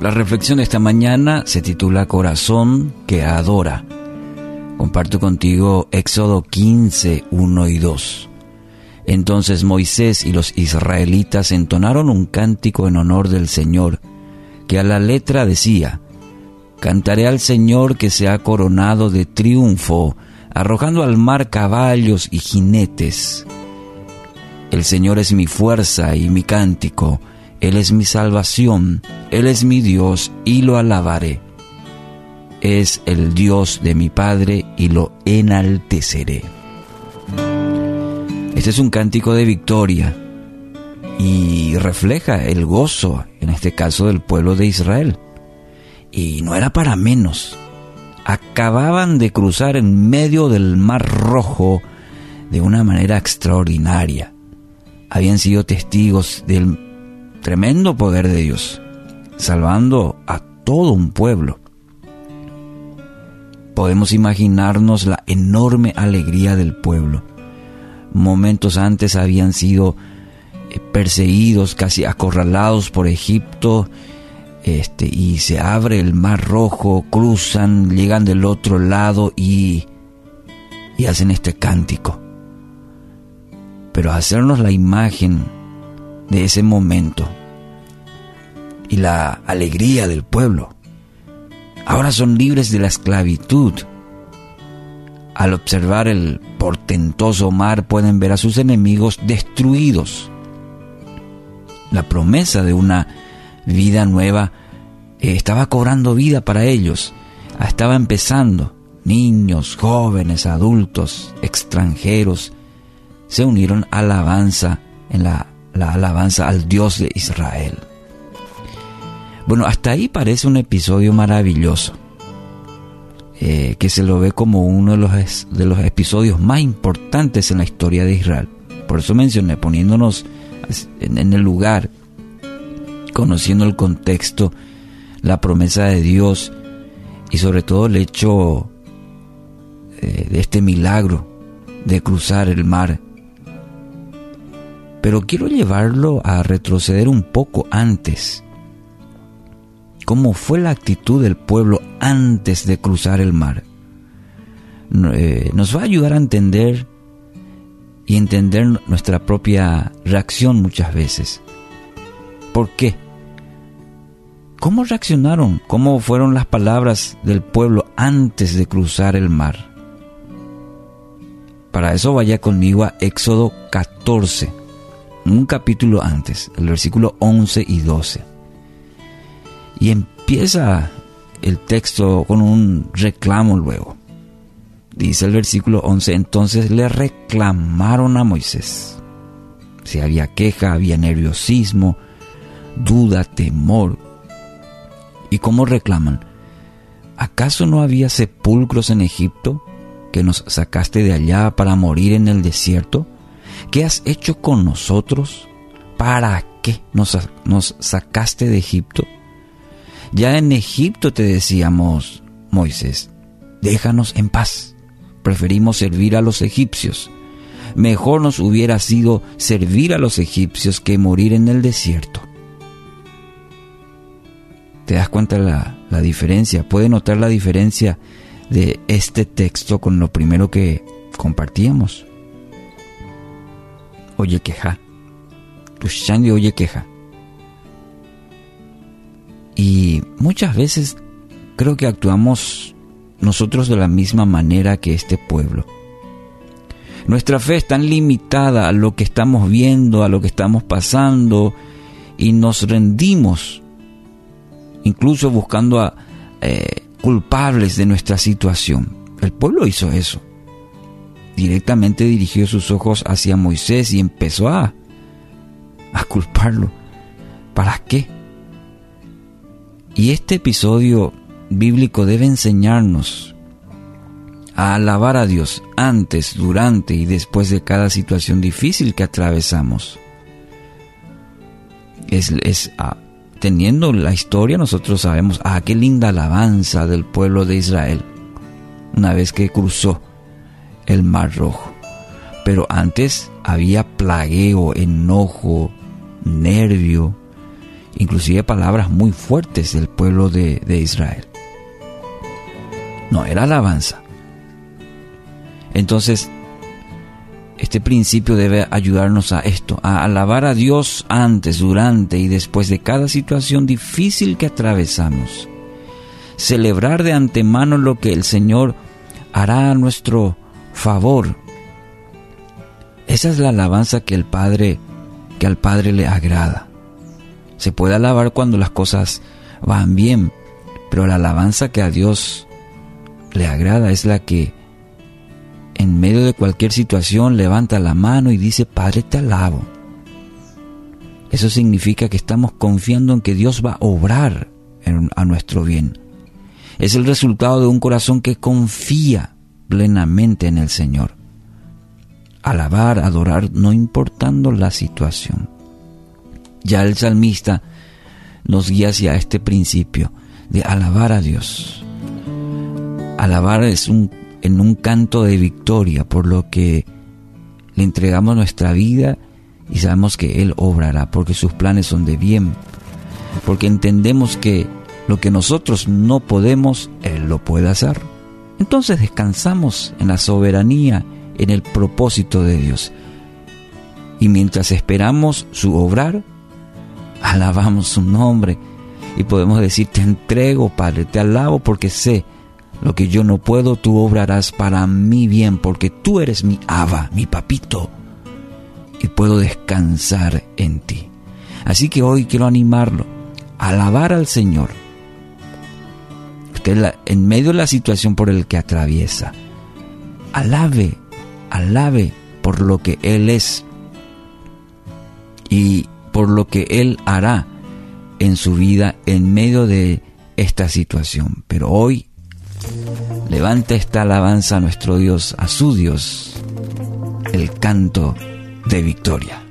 reflexión de esta mañana se titula Corazón que adora. Comparto contigo Éxodo 15, 1 y 2. Entonces Moisés y los israelitas entonaron un cántico en honor del Señor, que a la letra decía, Cantaré al Señor que se ha coronado de triunfo, arrojando al mar caballos y jinetes. El Señor es mi fuerza y mi cántico, Él es mi salvación, Él es mi Dios y lo alabaré. Es el Dios de mi Padre y lo enalteceré. Este es un cántico de victoria y refleja el gozo, en este caso del pueblo de Israel. Y no era para menos. Acababan de cruzar en medio del Mar Rojo de una manera extraordinaria. Habían sido testigos del tremendo poder de Dios, salvando a todo un pueblo. Podemos imaginarnos la enorme alegría del pueblo momentos antes habían sido eh, perseguidos, casi acorralados por Egipto, este, y se abre el mar rojo, cruzan, llegan del otro lado y, y hacen este cántico. Pero hacernos la imagen de ese momento y la alegría del pueblo. Ahora son libres de la esclavitud al observar el portentoso mar pueden ver a sus enemigos destruidos. La promesa de una vida nueva eh, estaba cobrando vida para ellos, estaba empezando. Niños, jóvenes, adultos, extranjeros se unieron a la alabanza en la, la alabanza al Dios de Israel. Bueno, hasta ahí parece un episodio maravilloso. Eh, que se lo ve como uno de los, de los episodios más importantes en la historia de Israel. Por eso mencioné, poniéndonos en, el lugar, conociendo el contexto, la promesa de Dios y sobre todo el hecho eh, de este milagro de cruzar el mar. Pero quiero llevarlo a retroceder un poco antes cómo fue la actitud del pueblo antes de cruzar el mar. Eh, nos va a ayudar a entender y entender nuestra propia reacción muchas veces. ¿Por qué? ¿Cómo reaccionaron? ¿Cómo fueron las palabras del pueblo antes de cruzar el mar? Para eso vaya conmigo a Éxodo 14, un capítulo antes, el versículo 11 y 12. Y empieza el texto con un reclamo luego. Dice el versículo 11, entonces le reclamaron a Moisés. Si había queja, había nerviosismo, duda, temor. ¿Y cómo reclaman? ¿Acaso no había sepulcros en Egipto que nos sacaste de allá para morir en el desierto? ¿Qué has hecho con nosotros? ¿Para qué nos, sacaste de Egipto? Ya en Egipto te decíamos, Moisés, déjanos en paz. Preferimos servir a los egipcios. Mejor nos hubiera sido servir a los egipcios que morir en el desierto. ¿Te das cuenta la, la diferencia? ¿Puede notar la diferencia de este texto con lo primero que compartíamos? Oye queja. Oye queja. Y muchas veces creo que actuamos nosotros de la misma manera que este pueblo. Nuestra fe es tan limitada a lo que estamos viendo, a lo que estamos pasando, y nos rendimos, incluso buscando a eh, culpables de nuestra situación. El pueblo hizo eso. Directamente dirigió sus ojos hacia Moisés y empezó a, a culparlo. ¿Para qué? Y este episodio bíblico debe enseñarnos a alabar a Dios antes, durante y después de cada situación difícil que atravesamos. Es, ah, teniendo la historia nosotros sabemos, ah, qué linda alabanza del pueblo de Israel una vez que cruzó el Mar Rojo. Pero antes había plagueo, enojo, nervio, inclusive palabras muy fuertes del pueblo de, Israel. No era alabanza. Entonces, este principio debe ayudarnos a esto, a alabar a Dios antes, durante y después de cada situación difícil que atravesamos. Celebrar de antemano lo que el Señor hará a nuestro favor. Esa es la alabanza que el Padre que al Padre le agrada. Se puede alabar cuando las cosas van bien, pero la alabanza que a Dios le agrada es la que en medio de cualquier situación levanta la mano y dice, Padre, te alabo. Eso significa que estamos confiando en que Dios va a obrar a nuestro bien. Es el resultado de un corazón que confía plenamente en el Señor. Alabar, adorar, no importando la situación. Ya el salmista nos guía hacia este principio de alabar a Dios. Alabar es un en un canto de victoria por lo que le entregamos nuestra vida y sabemos que Él obrará porque sus planes son de bien, porque entendemos que lo que nosotros no podemos, Él lo puede hacer. Entonces descansamos en la soberanía, en el propósito de Dios. Y mientras esperamos su obrar, alabamos su nombre y podemos decir, te entrego, Padre, te alabo porque sé lo que yo no puedo, tú obrarás para mi bien, porque tú eres mi aba, mi papito, y puedo descansar en ti. Así que hoy quiero animarlo, a alabar al Señor. En medio de la situación por el que atraviesa, alabe, alabe por lo que Él es y por lo que Él hará en su vida en medio de esta situación. Pero hoy Levanta esta alabanza a nuestro Dios, a su Dios, el canto de victoria.